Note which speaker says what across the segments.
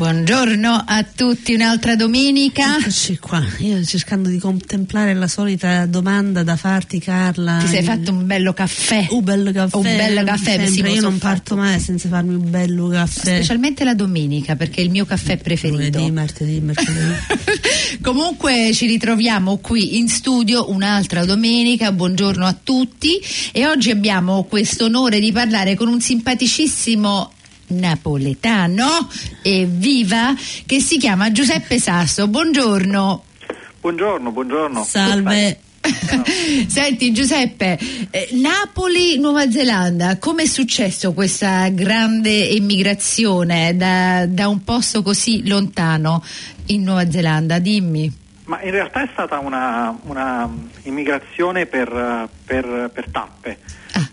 Speaker 1: Buongiorno a tutti, un'altra domenica.
Speaker 2: Eccoci qua, io cercando di contemplare la solita domanda da farti Carla.
Speaker 1: Ti sei fatto un bello caffè?
Speaker 2: Un bello caffè.
Speaker 1: Un bello caffè,
Speaker 2: sì, io non parto mai senza farmi un bello caffè.
Speaker 1: Specialmente la domenica perché è il mio caffè preferito.
Speaker 2: Lunedì, martedì, mercoledì.
Speaker 1: Comunque ci ritroviamo qui in studio un'altra domenica, buongiorno a tutti e oggi abbiamo questo onore di parlare con un simpaticissimo napoletano evviva che si chiama Giuseppe Sasso. Buongiorno.
Speaker 3: Buongiorno, buongiorno.
Speaker 2: Salve.
Speaker 1: Senti Giuseppe, eh, Napoli, Nuova Zelanda, come è successo questa grande emigrazione da, da, un posto così lontano in Nuova Zelanda? Dimmi.
Speaker 3: Ma in realtà è stata una, una immigrazione per, per, per tappe.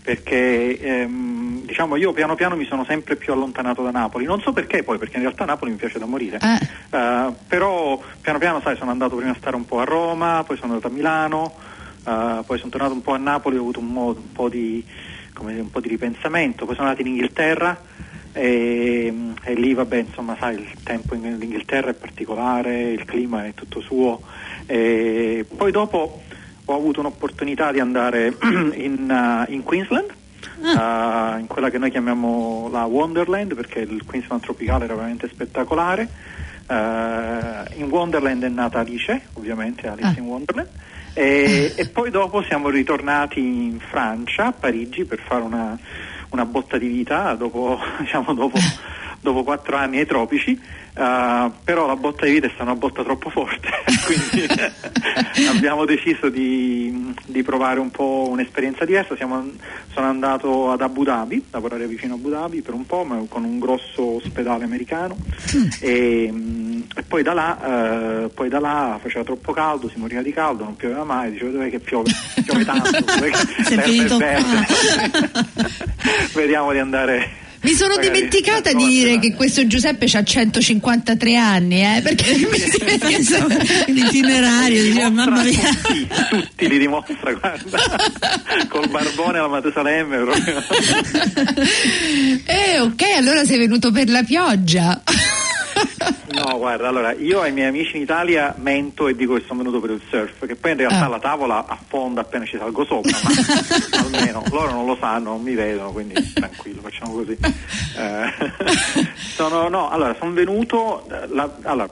Speaker 3: Perché ehm, diciamo io piano piano mi sono sempre più allontanato da Napoli, non so perché poi, perché in realtà Napoli mi piace da morire, ah. uh, però piano piano sai sono andato prima a stare un po' a Roma, poi sono andato a Milano, uh, poi sono tornato un po' a Napoli, ho avuto un, mo- un, po, di, dire, un po' di ripensamento, poi sono andato in Inghilterra e, e, lì vabbè insomma sai il tempo in Inghilterra è particolare, il clima è tutto suo e poi dopo ho avuto un'opportunità di andare in, uh, in Queensland, ah. uh, in quella che noi chiamiamo la Wonderland, perché il Queensland tropicale era veramente spettacolare. Uh, in Wonderland è nata Alice, ovviamente Alice ah. in Wonderland. E, e, poi dopo siamo ritornati in Francia, a Parigi, per fare una, una botta di vita dopo, diciamo, dopo, dopo quattro anni ai tropici Uh, però la botta di vita è stata una botta troppo forte, quindi abbiamo deciso di, di, provare un po' un'esperienza diversa. Siamo, sono andato ad Abu Dhabi, lavorare vicino a Abu Dhabi per un po', ma con un grosso ospedale americano mm. e, e, poi, da là, uh, poi da là faceva troppo caldo, si moriva di caldo, non pioveva mai, dicevo dove che piove? Piove tanto, dov'è che Vediamo di andare
Speaker 1: mi sono Magari dimenticata di dire che questo Giuseppe ha 153 anni, eh, perché
Speaker 2: l'itinerario, diceva mamma mia.
Speaker 3: Tutti, tutti li dimostra, guarda. Col barbone alla Matusalemme proprio.
Speaker 1: eh, ok, allora sei venuto per la pioggia.
Speaker 3: No, guarda, allora io ai miei amici in Italia mento e dico che sono venuto per il surf, che poi in realtà ah. la tavola affonda appena ci salgo sopra, ma almeno loro non lo sanno, non mi vedono, quindi tranquillo, facciamo così. Eh, sono, no, allora, sono venuto, la, allora,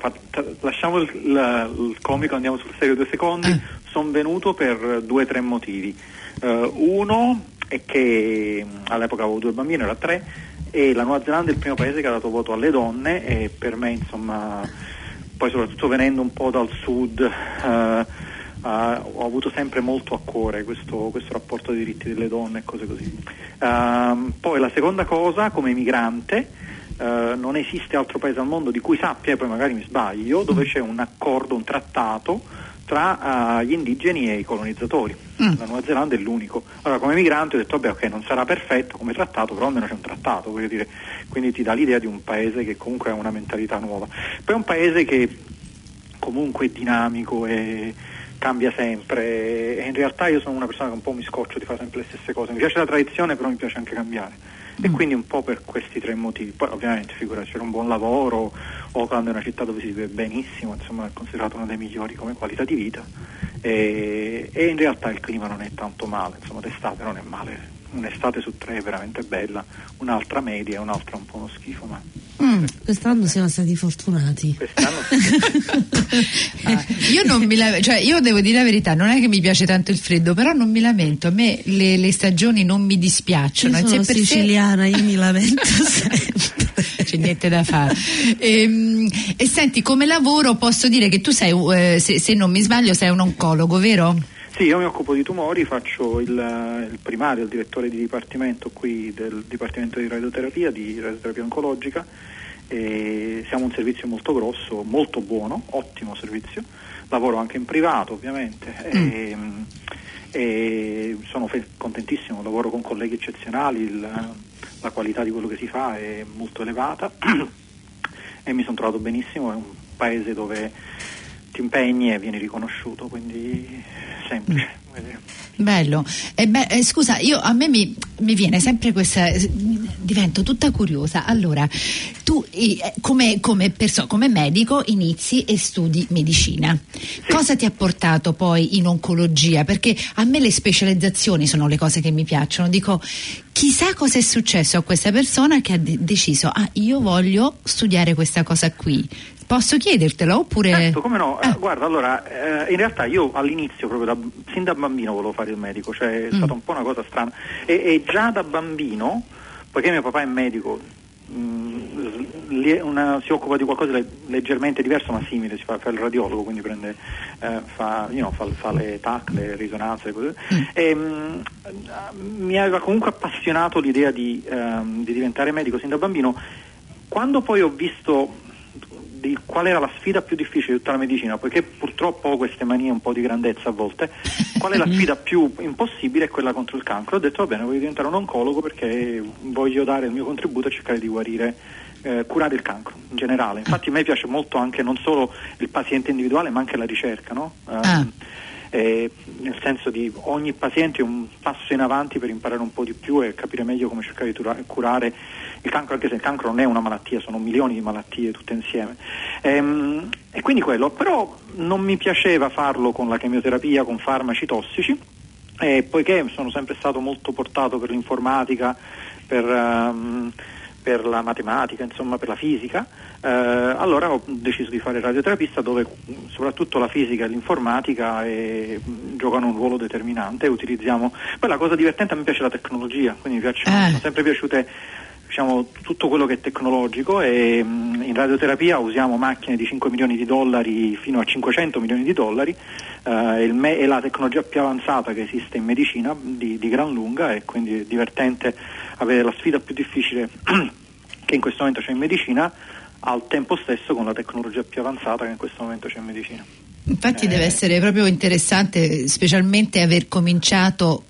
Speaker 3: lasciamo il, il, il, comico, andiamo sul serio due secondi, ah. sono venuto per due o tre motivi. Uh, uno è che all'epoca avevo due bambini, era tre, e la Nuova Zelanda è il primo paese che ha dato voto alle donne e per me insomma poi soprattutto venendo un po' dal sud uh, ho avuto sempre molto a cuore questo, questo, rapporto dei diritti delle donne e cose così. Uh, poi la seconda cosa, come migrante, eh, non esiste altro paese al mondo di cui sappia, e poi magari mi sbaglio, dove c'è un accordo, un trattato tra uh, gli indigeni e i colonizzatori. Mm. La Nuova Zelanda è l'unico. Allora, come migrante ho detto, vabbè, ok, non sarà perfetto come trattato, però almeno c'è un trattato, voglio dire, quindi ti dà l'idea di un paese che comunque ha una mentalità nuova. Poi è un paese che comunque è dinamico e cambia sempre e in realtà io sono una persona che un po' mi scoccio di fare sempre le stesse cose. Mi piace la tradizione, però mi piace anche cambiare e mm. quindi un po' per questi tre motivi. Poi ovviamente figura c'era un buon lavoro, Oakland è una città dove si vive benissimo, insomma è considerato una delle migliori come qualità di vita e, e in realtà il clima non è tanto male, insomma d'estate non è male, un'estate su tre è veramente bella, un'altra media e un'altra un po' uno schifo, ma
Speaker 2: Mm, quest'anno siamo stati fortunati.
Speaker 3: Quest'anno
Speaker 1: ah, io, non mi la, cioè, io devo dire la verità, non è che mi piace tanto il freddo, però non mi lamento, a me le, le stagioni non mi dispiacciono.
Speaker 2: Io sono siciliana, sé... io mi lamento sempre.
Speaker 1: C'è niente da fare. E, ehm, e, senti, come lavoro posso dire che tu sei, eh, se, se non mi sbaglio, sei un oncologo, vero?
Speaker 3: Sì, io mi occupo di tumori, faccio il, il, primario, il direttore di dipartimento qui del Dipartimento di Radioterapia, di radioterapia oncologica. E siamo un servizio molto grosso, molto buono, ottimo servizio. Lavoro anche in privato ovviamente mm. e, e, sono fe- contentissimo, lavoro con colleghi eccezionali, il, la qualità di quello che si fa è molto elevata. e mi sono trovato benissimo, è un paese dove ti impegni e vieni riconosciuto, quindi semplice.
Speaker 1: Bello. Eh beh, eh, scusa, io, a me mi, mi, viene sempre questa. divento tutta curiosa. Allora, tu eh, come, come, perso- come, medico inizi e studi medicina. Sì. Cosa ti ha portato poi in oncologia? Perché a me le specializzazioni sono le cose che mi piacciono. Dico, chissà cosa è successo a questa persona che ha de- deciso, ah, io voglio studiare questa cosa qui. Posso chiedertelo oppure...
Speaker 3: Certo, come no. Ah. guarda, allora, eh, in realtà io all'inizio, proprio da, sin da bambino volevo fare il medico, cioè è mm. stata un po' una cosa strana. E, e, già da bambino, poiché mio papà è medico, mh, mm, una, si occupa di qualcosa di leggermente diverso ma simile, si fa, fa il radiologo, quindi prende, eh, fa, you know, fa, fa, le TAC, le risonanze, cose. Mm. E, mh, mi aveva comunque appassionato l'idea di, um, di diventare medico sin da bambino. Quando poi ho visto di qual era la sfida più difficile di tutta la medicina, poiché purtroppo ho queste manie un po' di grandezza a volte, qual è la sfida più impossibile è quella contro il cancro. Ho detto va bene, voglio diventare un oncologo perché voglio dare il mio contributo a cercare di guarire eh, curare il cancro in generale. Infatti a me piace molto anche non solo il paziente individuale ma anche la ricerca, no? eh, ah. eh, nel senso di ogni paziente è un passo in avanti per imparare un po' di più e capire meglio come cercare di curare il cancro, anche se il cancro non è una malattia, sono milioni di malattie tutte insieme. Ehm, e quindi quello, però non mi piaceva farlo con la chemioterapia, con farmaci tossici, eh, poiché sono sempre stato molto portato per l'informatica, per, um, per la matematica, insomma per la fisica, eh, allora ho deciso di fare radioterapista dove soprattutto la fisica e l'informatica eh, giocano un ruolo determinante utilizziamo... Poi la cosa divertente a me piace la tecnologia, quindi mi piacciono, eh. sono sempre piaciute diciamo, tutto quello che è tecnologico e mh, in radioterapia usiamo macchine di 5 milioni di dollari fino a 500 milioni di dollari, eh, me- è la tecnologia più avanzata che esiste in medicina di, di gran lunga e quindi è divertente avere la sfida più difficile che in questo momento c'è in medicina al tempo stesso con la tecnologia più avanzata che in questo momento c'è in medicina.
Speaker 1: Infatti eh, deve essere proprio interessante, specialmente aver cominciato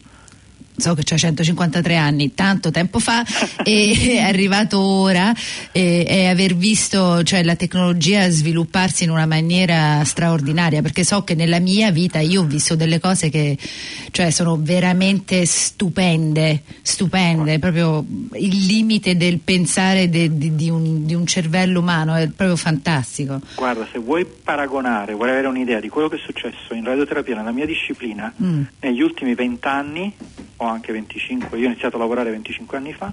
Speaker 1: so che c'ha 153 anni, tanto tempo fa, e è arrivato ora e, e, aver visto cioè, la tecnologia svilupparsi in una maniera straordinaria, perché so che nella mia vita io ho visto delle cose che cioè, sono veramente stupende, stupende, proprio il limite del pensare de, de, di, un, di, un, cervello umano è proprio fantastico.
Speaker 3: Guarda, se vuoi paragonare, vuoi avere un'idea di quello che è successo in radioterapia nella mia disciplina mm. negli ultimi vent'anni, o anche 25, io ho iniziato a lavorare 25 anni fa,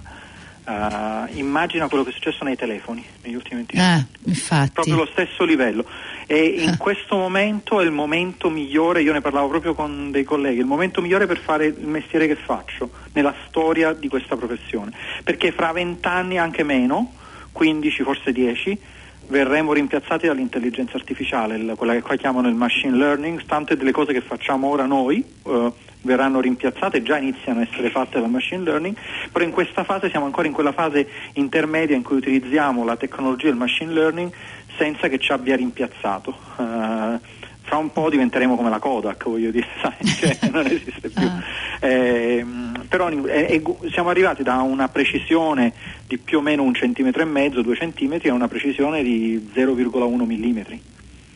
Speaker 3: uh, immagina quello che è successo nei telefoni negli ultimi 25
Speaker 1: anni. Ah, infatti.
Speaker 3: Proprio lo stesso livello. E in ah. questo momento è il momento migliore, io ne parlavo proprio con dei colleghi, il momento migliore per fare il mestiere che faccio nella storia di questa professione. Perché fra 20 anni, anche meno, 15, forse 10, verremo rimpiazzati dall'intelligenza artificiale, quella che qua chiamano il machine learning, tante delle cose che facciamo ora noi uh, verranno rimpiazzate, già iniziano a essere fatte dal machine learning, però in questa fase siamo ancora in quella fase intermedia in cui utilizziamo la tecnologia del machine learning senza che ci abbia rimpiazzato. Uh, fra un po' diventeremo come la Kodak, voglio dire, sai, cioè, non esiste più. Ah. Eh, però eh, siamo arrivati da una precisione di più o meno un centimetro e mezzo, due centimetri, a una precisione di 0,1 millimetri.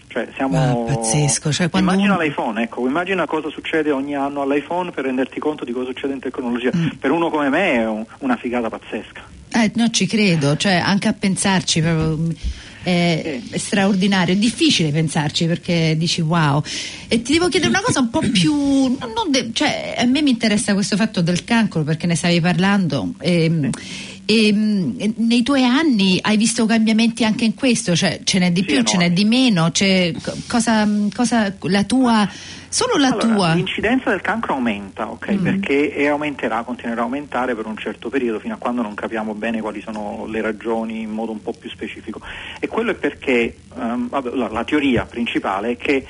Speaker 3: Cioè siamo...
Speaker 1: Ah, pazzesco. Cioè,
Speaker 3: immagina
Speaker 1: uno...
Speaker 3: l'iPhone, ecco, immagina cosa succede ogni anno all'iPhone per renderti conto di cosa succede in tecnologia. Mm. Per uno come me è un, una figata pazzesca.
Speaker 1: Eh, no, ci credo, cioè anche a pensarci proprio è, è, straordinario, è difficile pensarci perché dici wow. E ti devo chiedere una cosa un po' più, de, cioè, a me mi interessa questo fatto del cancro perché ne stavi parlando. E, ehm, e, ehm, nei tuoi anni hai visto cambiamenti anche in questo? Cioè, ce n'è di più, ce n'è di meno? Cioè, cosa, cosa, la tua, solo la
Speaker 3: allora,
Speaker 1: tua?
Speaker 3: L'incidenza del cancro aumenta, ok? Mm. Perché e aumenterà, continuerà a aumentare per un certo periodo fino a quando non capiamo bene quali sono le ragioni in modo un po' più specifico. E quello è perché um, vabbè, la, la teoria principale è che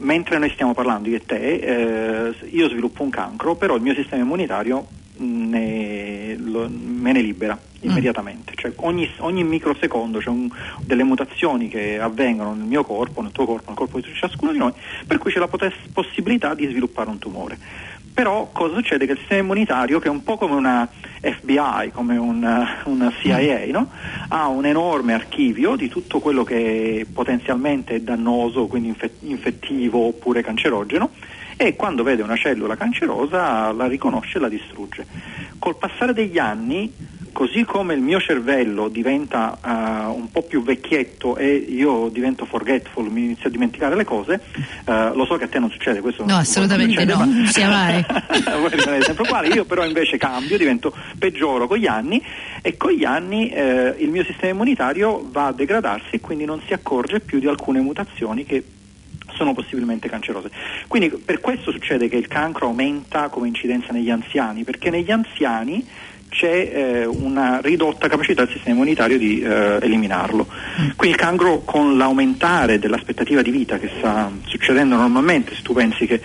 Speaker 3: mentre noi stiamo parlando io e te, eh, io sviluppo un cancro, però il mio sistema immunitario ne, lo, me ne libera mm. immediatamente. Cioè, ogni, ogni, microsecondo c'è un, delle mutazioni che avvengono nel mio corpo, nel tuo corpo, nel corpo di ciascuno di noi, per cui c'è la potes- possibilità di sviluppare un tumore. Però cosa succede? Che il sistema immunitario, che è un po' come una FBI, come una, una CIA, no? ha un enorme archivio di tutto quello che potenzialmente è dannoso, quindi infettivo oppure cancerogeno, e quando vede una cellula cancerosa la riconosce e la distrugge. Col passare degli anni così come il mio cervello diventa uh, un po' più vecchietto e io divento forgetful, mi inizio a dimenticare le cose, uh, lo so che a te non succede questo.
Speaker 1: No, assolutamente succede, no, non sia mai.
Speaker 3: Voi rimanete sempre io però invece cambio, divento peggioro con gli anni e con gli anni eh, il mio sistema immunitario va a degradarsi e quindi non si accorge più di alcune mutazioni che sono possibilmente cancerose. Quindi per questo succede che il cancro aumenta come incidenza negli anziani, perché negli anziani c'è eh, una ridotta capacità del sistema immunitario di eh, eliminarlo. Quindi il cancro con l'aumentare dell'aspettativa di vita che sta succedendo normalmente, se tu pensi che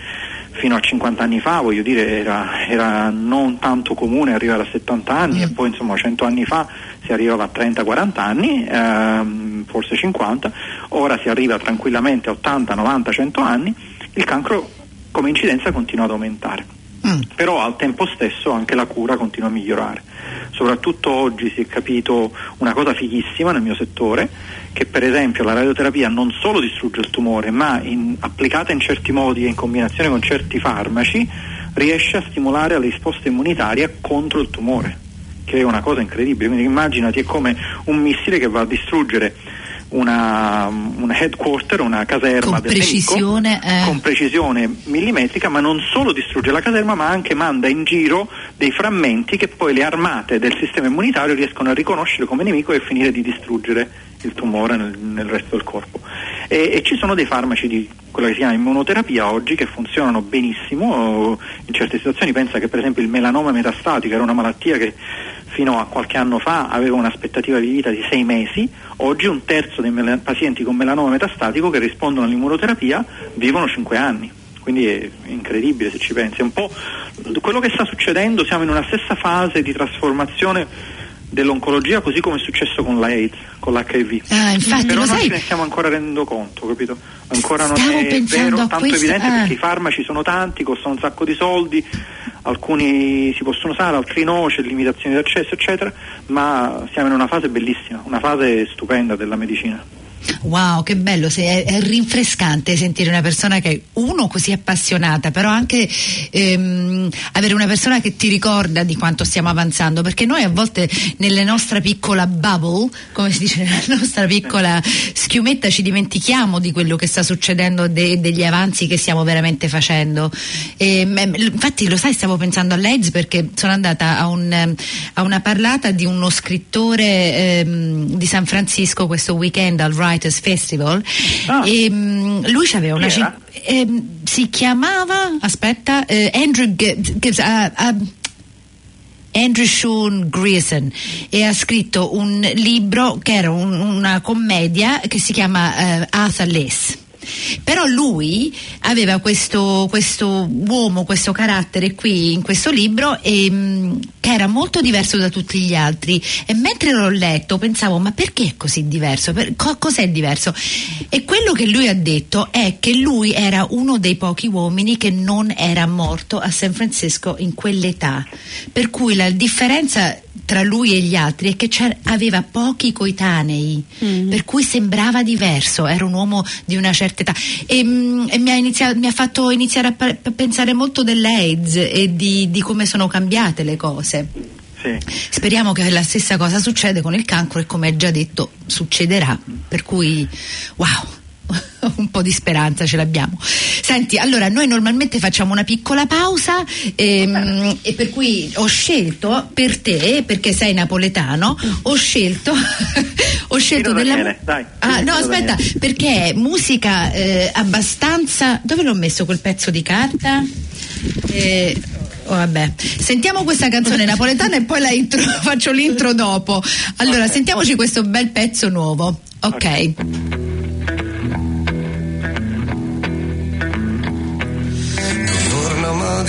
Speaker 3: fino a 50 anni fa, voglio dire, era, era non tanto comune arrivare a 70 anni mm. e poi insomma 100 anni fa si arrivava a 30-40 anni, ehm, forse 50, ora si arriva tranquillamente a 80, 90, 100 anni, il cancro come incidenza continua ad aumentare. Mm. Però al tempo stesso anche la cura continua a migliorare. Soprattutto oggi si è capito una cosa fighissima nel mio settore, che per esempio la radioterapia non solo distrugge il tumore, ma in, applicata in certi modi e in combinazione con certi farmaci riesce a stimolare la risposta immunitaria contro il tumore, che è una cosa incredibile. Quindi immaginati è come un missile che va a distruggere una, una headquarter, una caserma
Speaker 1: con precisione,
Speaker 3: nemico, eh. con precisione millimetrica, ma non solo distrugge la caserma, ma anche manda in giro dei frammenti che poi le armate del sistema immunitario riescono a riconoscere come nemico e finire di distruggere il tumore nel, nel resto del corpo. E, e, ci sono dei farmaci di quella che si chiama immunoterapia oggi che funzionano benissimo, in certe situazioni pensa che per esempio il melanoma metastatico era una malattia che fino a qualche anno fa aveva un'aspettativa di vita di sei mesi, oggi un terzo dei mel- pazienti con melanoma metastatico che rispondono all'immunoterapia vivono cinque anni. Quindi è incredibile se ci pensi. È un po' quello che sta succedendo, siamo in una stessa fase di trasformazione dell'oncologia così come è successo con l'AIDS, con l'HIV.
Speaker 1: Ah, infatti,
Speaker 3: Però
Speaker 1: non
Speaker 3: sai...
Speaker 1: ce
Speaker 3: ne stiamo ancora rendendo conto, capito? Ancora
Speaker 1: Stavo
Speaker 3: non è vero, tanto
Speaker 1: questo...
Speaker 3: evidente
Speaker 1: ah.
Speaker 3: perché i farmaci sono tanti, costano un sacco di soldi, alcuni si possono usare, altri no, c'è limitazioni di accesso, eccetera, ma siamo in una fase bellissima, una fase stupenda della medicina.
Speaker 1: Wow, che bello, è, è, rinfrescante sentire una persona che uno così appassionata, però anche ehm, avere una persona che ti ricorda di quanto stiamo avanzando, perché noi a volte nella nostra piccola bubble, come si dice, nella nostra piccola schiumetta ci dimentichiamo di quello che sta succedendo, de, degli avanzi che stiamo veramente facendo. E, infatti lo sai, stavo pensando all'AIDS perché sono andata a, un, a una parlata di uno scrittore ehm, di San Francisco questo weekend al Writers Festival ah. e um, lui aveva una cin- ehm, si chiamava aspetta eh, Andrew G- G- uh, uh, Andrew Sean Grierson e ha scritto un libro che era un, una commedia che si chiama uh, Arthur Less però lui aveva questo, questo, uomo, questo carattere qui in questo libro e, mh, che era molto diverso da tutti gli altri e mentre l'ho letto pensavo ma perché è così diverso? Per, co- cos'è diverso? E quello che lui ha detto è che lui era uno dei pochi uomini che non era morto a San Francisco in quell'età per cui la differenza tra lui e gli altri è che aveva pochi coetanei, mm. per cui sembrava diverso, era un uomo di una certa età. E, mm, e mi, ha iniziato, mi, ha fatto iniziare a, pa- pensare molto dell'AIDS e di, di, come sono cambiate le cose.
Speaker 3: Sì.
Speaker 1: Speriamo che la stessa cosa succeda con il cancro e come già detto succederà, per cui wow un po' di speranza ce l'abbiamo. Senti, allora noi normalmente facciamo una piccola pausa ehm, e per cui ho scelto per te, perché sei napoletano, ho scelto, ho scelto della...
Speaker 3: Daniele, dai,
Speaker 1: ah, no, aspetta, Daniele. perché è musica eh, abbastanza... Dove l'ho messo quel pezzo di carta? Eh, Oh, vabbè. Sentiamo questa canzone napoletana e poi la intro, faccio l'intro dopo. Allora, okay. sentiamoci questo bel pezzo nuovo. Ok. okay.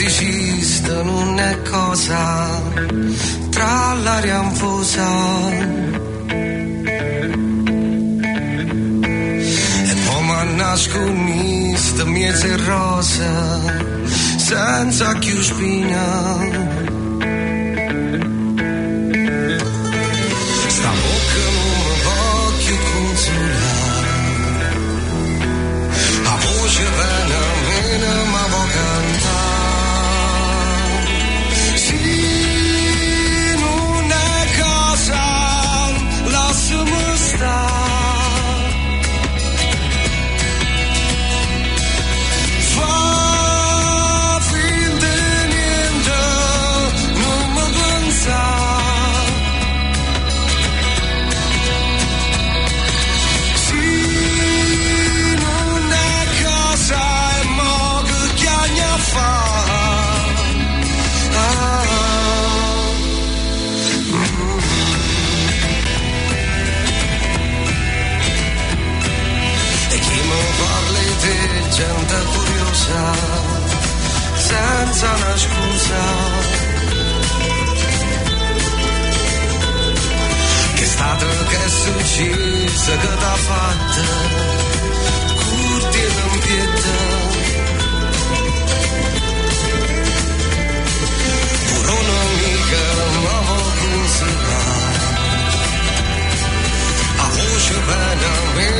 Speaker 4: Musicista non è cosa tra l'aria anfosa e poi mi nascondista miezza rosa senza più spina. È successo, che t'ha fatto, curti e non pietà. Pure un'amica ma vuoi consolare. A voce bene a me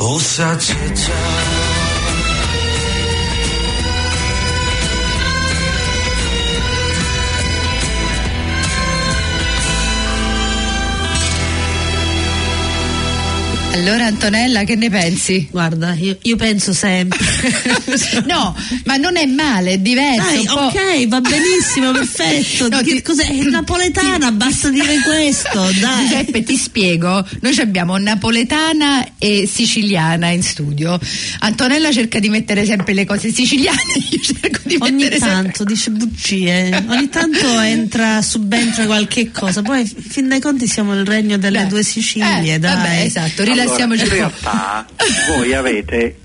Speaker 4: tu. O saggezza.
Speaker 1: Allora Antonella che ne pensi?
Speaker 2: Guarda, io, io penso sempre.
Speaker 1: no, ma non è male, è diverso.
Speaker 2: Dai, ok, va benissimo, perfetto.
Speaker 1: No,
Speaker 2: Che
Speaker 1: ti-
Speaker 2: cos'è? È napoletana, basta dire questo, dai.
Speaker 1: Giuseppe, ti spiego. Noi abbiamo napoletana e siciliana in studio. Antonella cerca di mettere sempre le cose siciliane, io cerco di
Speaker 2: Ogni
Speaker 1: mettere sempre
Speaker 2: tanto dice bugie, ogni tanto entra, subentra qualche cosa, poi fin dai conti siamo il regno delle
Speaker 1: Beh,
Speaker 2: due Sicilie,
Speaker 1: eh,
Speaker 2: dai.
Speaker 1: Vabbè, esatto,
Speaker 3: Allora,
Speaker 1: rilassiamoci
Speaker 3: in realtà voi avete,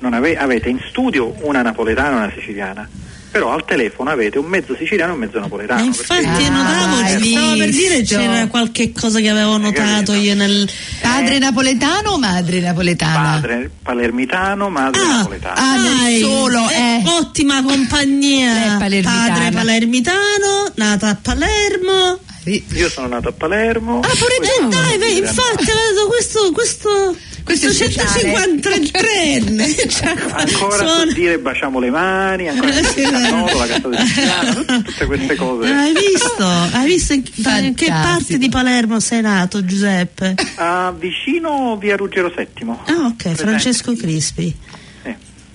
Speaker 3: non ave- avete in studio una napoletana e una siciliana, però al telefono avete un mezzo siciliano e un mezzo napoletano.
Speaker 2: Eh, infatti
Speaker 3: perché-
Speaker 2: io notavo,
Speaker 1: Ah,
Speaker 2: stavo per dire c'era qualche cosa che avevo notato io nel...
Speaker 1: Padre napoletano o madre napoletana?
Speaker 3: padre palermitano, madre
Speaker 2: Ah,
Speaker 3: napoletana.
Speaker 1: ah,
Speaker 2: dai,
Speaker 1: solo, eh.
Speaker 2: ottima compagnia.
Speaker 1: Palermitana.
Speaker 2: Padre palermitano, nata a Palermo.
Speaker 1: Sì.
Speaker 3: Io sono nato a Palermo.
Speaker 2: Ah, pure te,
Speaker 3: sono
Speaker 2: dai, beh, infatti vedo questo, questo,
Speaker 1: Questo è
Speaker 2: questo
Speaker 1: speciale.
Speaker 2: 153enne. Cioè,
Speaker 3: Ancora
Speaker 2: suona-
Speaker 3: so dire baciamo le mani, ancora
Speaker 2: Eh,
Speaker 3: la cassa del siciliano, tutte queste cose.
Speaker 2: Hai visto? Hai visto in, da- in che parte di Palermo sei nato, Giuseppe?
Speaker 3: Ah, vicino via Ruggero VII.
Speaker 2: Ah, ok,
Speaker 3: Presente?
Speaker 2: Francesco Crispi.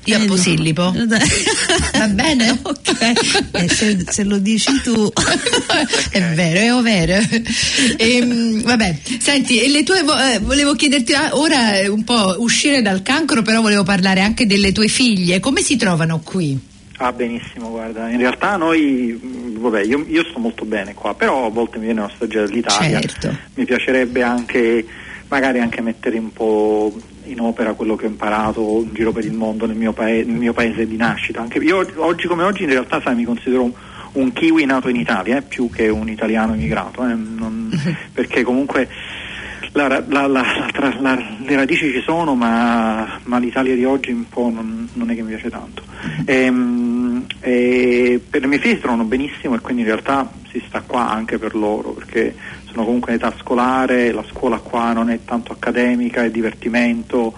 Speaker 1: Io a
Speaker 2: Vedi?
Speaker 1: Posillipo.
Speaker 2: Dai.
Speaker 1: Va bene?
Speaker 2: ok. Eh, se, se lo dici tu.
Speaker 1: è vero, è vero. Ehm, vabbè, senti, e le tue, vo- eh, volevo chiederti ah, ora eh, un po' uscire dal cancro, però volevo parlare anche delle tue figlie. Come si trovano qui?
Speaker 3: Ah, benissimo, guarda, in realtà noi, mh, vabbè, io, io sto molto bene qua, però a volte mi viene nostalgia dell'Italia.
Speaker 1: Certo.
Speaker 3: Mi piacerebbe anche, magari anche mettere un po' in opera quello che ho imparato in giro per il mondo nel mio, paese, nel mio paese di nascita. Anche io oggi come oggi in realtà sai, mi considero un, un kiwi nato in Italia, eh, più che un italiano immigrato, eh, non, perché comunque la, la, la, tra, le radici ci sono, ma, ma, l'Italia di oggi un po' non, non è che mi piace tanto. E, e per le mie figlie si trovano benissimo e quindi in realtà si sta qua anche per loro, perché sono comunque in età scolare, la scuola qua non è tanto accademica, è divertimento,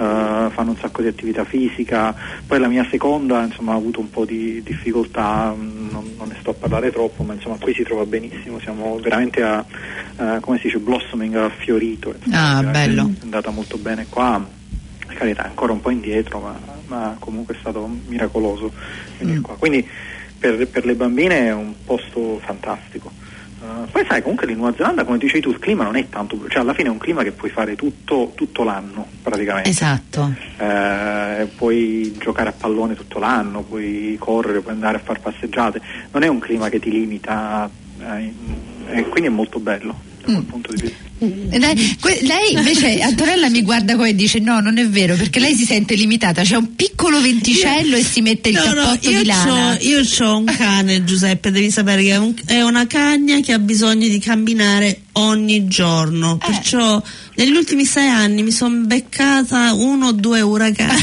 Speaker 3: Uh, fanno un sacco di attività fisica, poi la mia seconda insomma, ha avuto un po' di difficoltà, non, non, ne sto a parlare troppo, ma insomma qui si trova benissimo, siamo veramente a, uh, come si dice, blossoming, ha fiorito,
Speaker 1: insomma, ah, bello.
Speaker 3: è andata molto bene qua, per carità ancora un po' indietro, ma, ma comunque è stato miracoloso. Mm. Quindi per, per le bambine è un posto fantastico. Uh, poi sai, comunque in Nuova Zelanda, come dicevi tu, il clima non è tanto, cioè alla fine è un clima che puoi fare tutto, tutto l'anno praticamente.
Speaker 1: Esatto.
Speaker 3: Uh, puoi giocare a pallone tutto l'anno, puoi correre, puoi andare a fare passeggiate, non è un clima che ti limita eh, e quindi è molto bello da quel punto di vista.
Speaker 1: Lei, lei, invece Antonella mi guarda come e dice no non è vero perché lei si sente limitata c'è un piccolo venticello e si mette il no, cappotto
Speaker 2: no,
Speaker 1: di lana
Speaker 2: io ho un cane Giuseppe devi sapere che è, un, è, una cagna che ha bisogno di camminare ogni giorno eh. perciò negli ultimi sei anni mi sono beccata uno o due uragani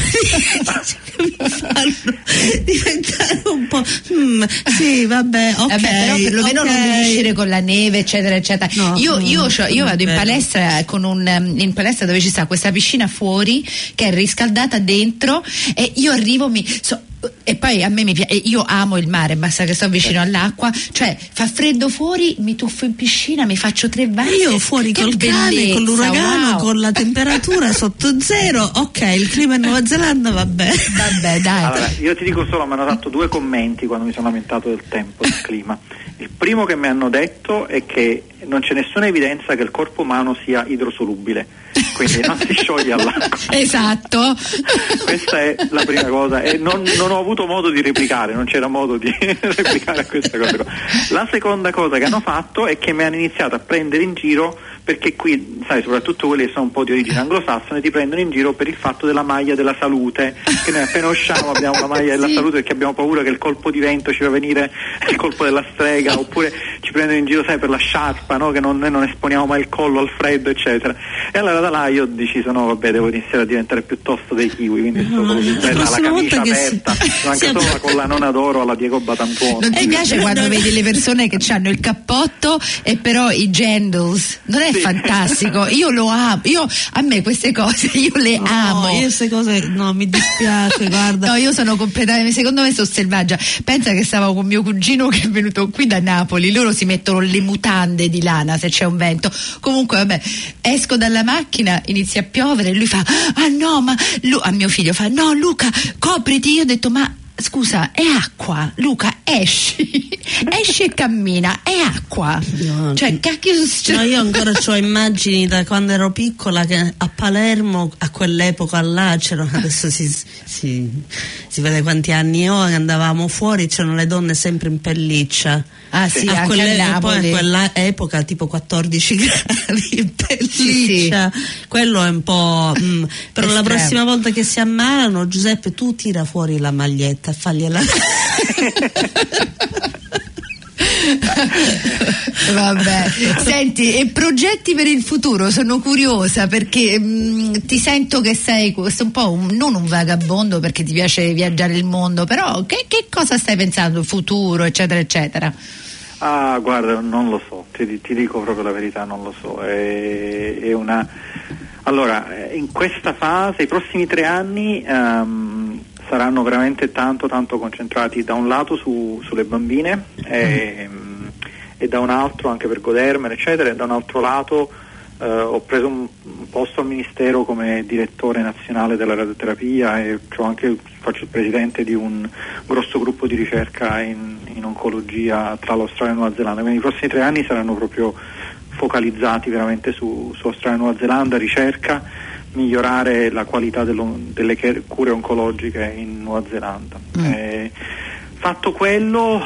Speaker 2: mi fanno diventare un po' mm, sì vabbè ok vabbè,
Speaker 1: però perlomeno
Speaker 2: okay.
Speaker 1: non devi uscire con la neve eccetera eccetera no, io, io, io vado in palestra con un in palestra dove ci sta questa piscina fuori che è riscaldata dentro e io arrivo mi so, e poi a me mi piace, io amo il mare, basta che sto vicino all'acqua, cioè fa freddo fuori, mi tuffo in piscina, mi faccio tre bagni.
Speaker 2: Io fuori col cane, con l'uragano, wow. con la temperatura sotto zero, ok, il clima in Nuova Zelanda va bene.
Speaker 1: Vabbè, dai.
Speaker 3: Allora, io ti dico solo, mi hanno fatto due commenti quando mi sono lamentato del tempo, del clima. Il primo che mi hanno detto è che non c'è nessuna evidenza che il corpo umano sia idrosolubile, quindi non si scioglie all'acqua.
Speaker 1: Esatto.
Speaker 3: Questa è la prima cosa e non, non, ho avuto modo di replicare, non c'era modo di replicare a questa cosa. La seconda cosa che hanno fatto è che mi hanno iniziato a prendere in giro perché qui, sai, soprattutto quelli che sono un po' di origine anglosassone ti prendono in giro per il fatto della maglia della salute, che noi appena usciamo abbiamo la maglia della sì. salute perché abbiamo paura che il colpo di vento ci va a venire il colpo della strega, oppure ci prendono in giro, sai, per la sciarpa, no? che non, noi non esponiamo mai il collo al freddo, eccetera. E allora da là io ho deciso, no, vabbè, devo iniziare a diventare piuttosto dei kiwi, quindi sto con bella, la camicia aperta, si... anche solo la collanona d'oro alla Diego Batantuono.
Speaker 1: Non ti piace quando vedi le persone che hanno il cappotto e però i gendles? Non è fantastico. Io lo amo. Io, a me queste cose io le
Speaker 2: no,
Speaker 1: amo.
Speaker 2: Io queste cose no, mi dispiace, guarda.
Speaker 1: No, io sono completamente, secondo me sono selvaggia. Pensa che stavo con mio cugino che è venuto qui da Napoli, loro si mettono le mutande di lana se c'è un vento. Comunque, vabbè, esco dalla macchina, inizia a piovere e lui fa: "Ah no, ma Lu-, a mio figlio fa: "No, Luca, copriti". Io ho detto: "Ma scusa, è acqua, Luca, esci, esci e cammina, è acqua. No, cioè, cacchio,
Speaker 2: no, io ancora ho immagini da quando ero piccola che a Palermo, a quell'epoca là, c'erano, adesso si, si, si vede quanti anni ho, andavamo fuori, c'erano le donne sempre in pelliccia.
Speaker 1: Ah sì,
Speaker 2: a
Speaker 1: anche
Speaker 2: quelle,
Speaker 1: a
Speaker 2: poi a quella epoca tipo 14 gradi in pelliccia. Sì, sì. Quello è un po'... Mm, però Estremo. la prossima volta che si ammalano, Giuseppe, tu tira fuori la maglietta e fagliela.
Speaker 1: Vabbè, senti, e progetti per il futuro? Sono curiosa perché mh, mm, ti sento che sei questo un po' un, non un vagabondo perché ti piace viaggiare il mondo, però che, che cosa stai pensando? Futuro, eccetera, eccetera.
Speaker 3: Ah, guarda, non lo so, ti, ti dico proprio la verità, non lo so. È, è una... Allora, in questa fase, i prossimi tre anni um, saranno veramente tanto tanto concentrati da un lato su, sulle bambine e, e, da un altro anche per godermene eccetera e da un altro lato eh, ho preso un, un, posto al ministero come direttore nazionale della radioterapia e anche, faccio il presidente di un grosso gruppo di ricerca in, in oncologia tra l'Australia e Nuova Zelanda. Quindi i prossimi tre anni saranno proprio focalizzati veramente su, su Australia e Nuova Zelanda ricerca migliorare la qualità delle cure oncologiche in Nuova Zelanda. Mm. Eh, fatto quello,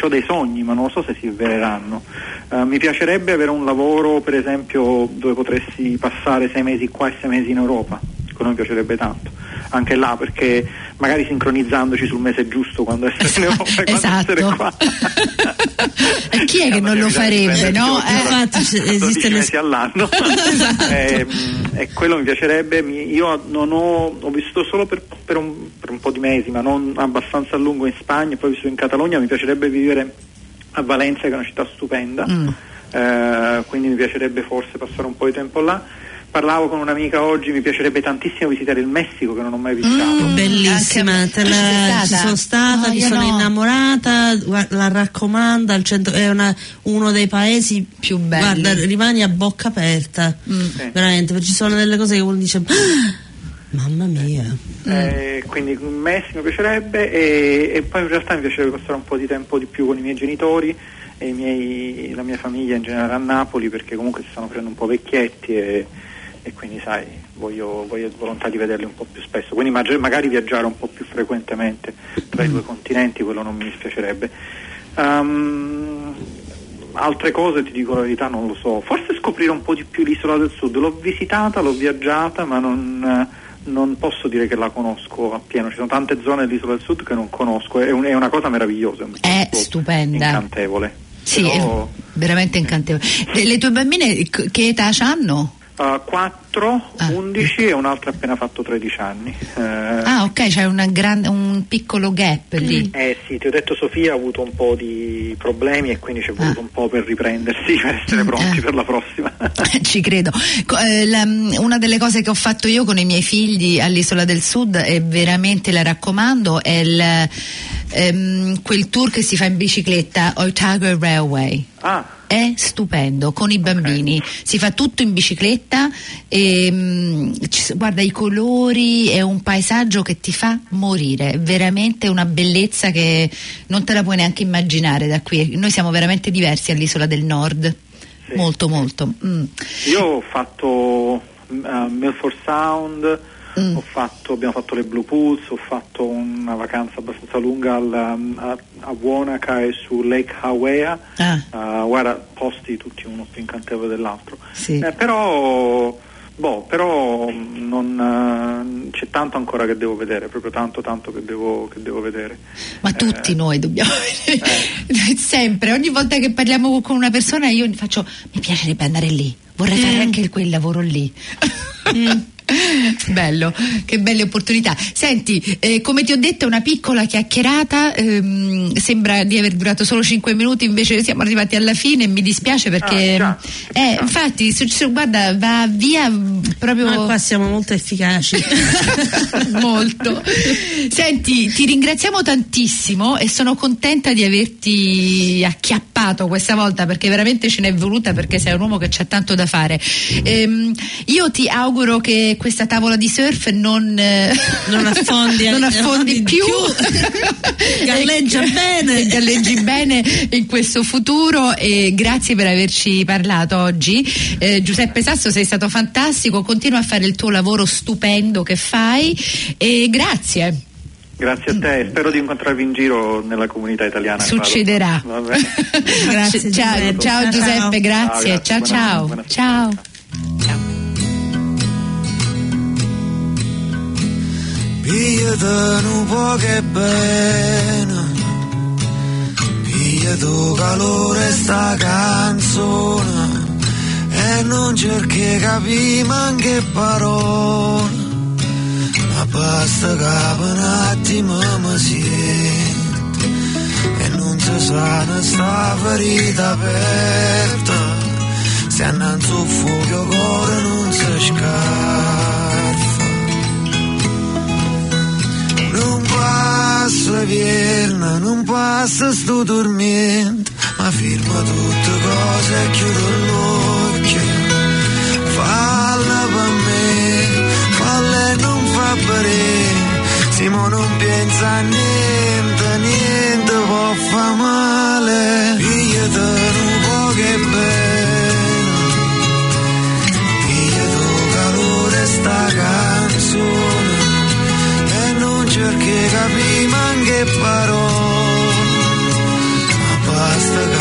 Speaker 3: ho dei sogni, ma non lo so se si avvereranno. Uh, mi piacerebbe avere un lavoro, per esempio, dove potessi passare sei mesi qua e sei mesi in Europa. Quello mi piacerebbe tanto. Anche là, perché magari sincronizzandoci sul mese giusto quando essere in Europa e quando
Speaker 1: esatto.
Speaker 3: essere qua.
Speaker 1: chi è che non lo farebbe, no?
Speaker 2: Eh, infatti esiste
Speaker 3: mesi all'anno.
Speaker 1: esatto.
Speaker 3: e, e, quello mi piacerebbe. Io non ho, ho vissuto solo per, per, un, per, un, po' di mesi, ma non abbastanza a lungo in Spagna, poi ho vissuto in Catalogna. Mi piacerebbe vivere a Valencia, che è una città stupenda. Mm. Eh, quindi mi piacerebbe forse passare un po' di tempo là parlavo con un'amica oggi, mi piacerebbe tantissimo visitare il Messico che non ho mai visitato.
Speaker 2: Mm, bellissima, te la, ci sono stata,
Speaker 1: no,
Speaker 2: mi sono
Speaker 1: no.
Speaker 2: innamorata, la raccomando, al centro, è una, uno dei paesi
Speaker 1: più belli.
Speaker 2: Guarda, rimani a bocca aperta, mm. sì. veramente, perché ci sono delle cose che uno dice... Ah, Mamma mia.
Speaker 3: Eh, quindi in Messico mi piacerebbe e, e, poi in realtà mi piacerebbe passare un po' di tempo di più con i miei genitori e i miei, la mia famiglia in generale a Napoli perché comunque si stanno prendendo un po' vecchietti e, e quindi sai, voglio, voglio volontà di vederli un po' più spesso, quindi magari viaggiare un po' più frequentemente tra i due continenti, quello non mi dispiacerebbe. Um, altre cose ti dico la verità non lo so, forse scoprire un po' di più l'isola del sud, l'ho visitata, l'ho viaggiata, ma non, non posso dire che la conosco appieno, ci sono tante zone dell'isola del sud che non conosco, è, un, è una cosa meravigliosa,
Speaker 1: è stupenda,
Speaker 3: incantevole.
Speaker 1: Sì,
Speaker 3: Però...
Speaker 1: è veramente incantevole. Le, le tue bambine che età hanno?
Speaker 3: Uh, 4, ah, 11 ecco. e un'altra appena fatto 13 anni.
Speaker 1: Uh, ah, ok, c'è gran, un piccolo gap lì.
Speaker 3: Eh sì, ti ho detto Sofia ha avuto un po' di problemi e quindi ci è voluto ah. un po' per riprendersi, per essere pronti
Speaker 1: eh.
Speaker 3: per la prossima.
Speaker 1: Ci credo. Eh, la, una delle cose che ho fatto io con i miei figli all'Isola del Sud e veramente la raccomando è il, ehm, quel tour che si fa in bicicletta, Otago Railway.
Speaker 3: Ah
Speaker 1: è stupendo con i bambini okay. si fa tutto in bicicletta e mh, ci, guarda i colori è un paesaggio che ti fa morire è veramente una bellezza che non te la puoi neanche immaginare da qui noi siamo veramente diversi all'isola del nord sì. molto molto mm.
Speaker 3: io ho fatto uh, Milford Sound Mm. Fatto, abbiamo fatto le Blue Pools, ho fatto una vacanza abbastanza lunga al, a, a Wanaka e su Lake Hawea,
Speaker 1: ah.
Speaker 3: uh, guarda, posti tutti uno più incantevole dell'altro.
Speaker 1: Sì.
Speaker 3: Eh, però, boh, però non, uh, c'è tanto ancora che devo vedere, proprio tanto tanto che devo, che devo vedere.
Speaker 1: Ma tutti eh, noi dobbiamo vedere, eh. sempre, ogni volta che parliamo con una persona io faccio, mi piacerebbe andare lì, vorrei mm. fare anche quel lavoro lì. Mm. Bello, che belle opportunità. Senti, eh, come ti ho detto, una piccola chiacchierata, ehm, sembra di aver durato solo 5 minuti, invece siamo arrivati alla fine e mi dispiace perché,
Speaker 3: ah,
Speaker 1: eh, infatti, su, su, guarda, va via proprio.
Speaker 2: Ma qua siamo molto efficaci.
Speaker 1: molto. Senti, ti ringraziamo tantissimo e sono contenta di averti acchiappato questa volta perché veramente ce n'è voluta perché sei un uomo che c'ha tanto da fare. Ehm, io ti auguro che questa tavola di surf non, eh,
Speaker 2: non affondi,
Speaker 1: non affondi più,
Speaker 2: più. galleggia bene
Speaker 1: galleggi bene in questo futuro e grazie per averci parlato oggi eh, Giuseppe Sasso sei stato fantastico continua a fare il tuo lavoro stupendo che fai e grazie
Speaker 3: Grazie a te, spero di incontrarvi in giro nella comunità italiana.
Speaker 1: Succederà.
Speaker 2: grazie,
Speaker 1: ciao,
Speaker 2: Giuseppe.
Speaker 1: ciao Giuseppe, grazie. Ciao ciao. Ciao. ciao. ciao.
Speaker 5: Pigliate un po' che bene, pigliate calore sta canzone. E non cerchi capire manche parole, ma basta che un attimo mi sento e non si sana sta ferita aperta, se annanzi un fuoco cuore non si scarfa. Vierna, non passa sto dormendo, ma firma tutte cose e chiudo l'occhio. Falla per me, falla e non fa bere, Simo non pensa a niente, niente può fa male. Pigliate un po' che bello, pigliate calore sta canzone cerchi capire anche parole, ma sta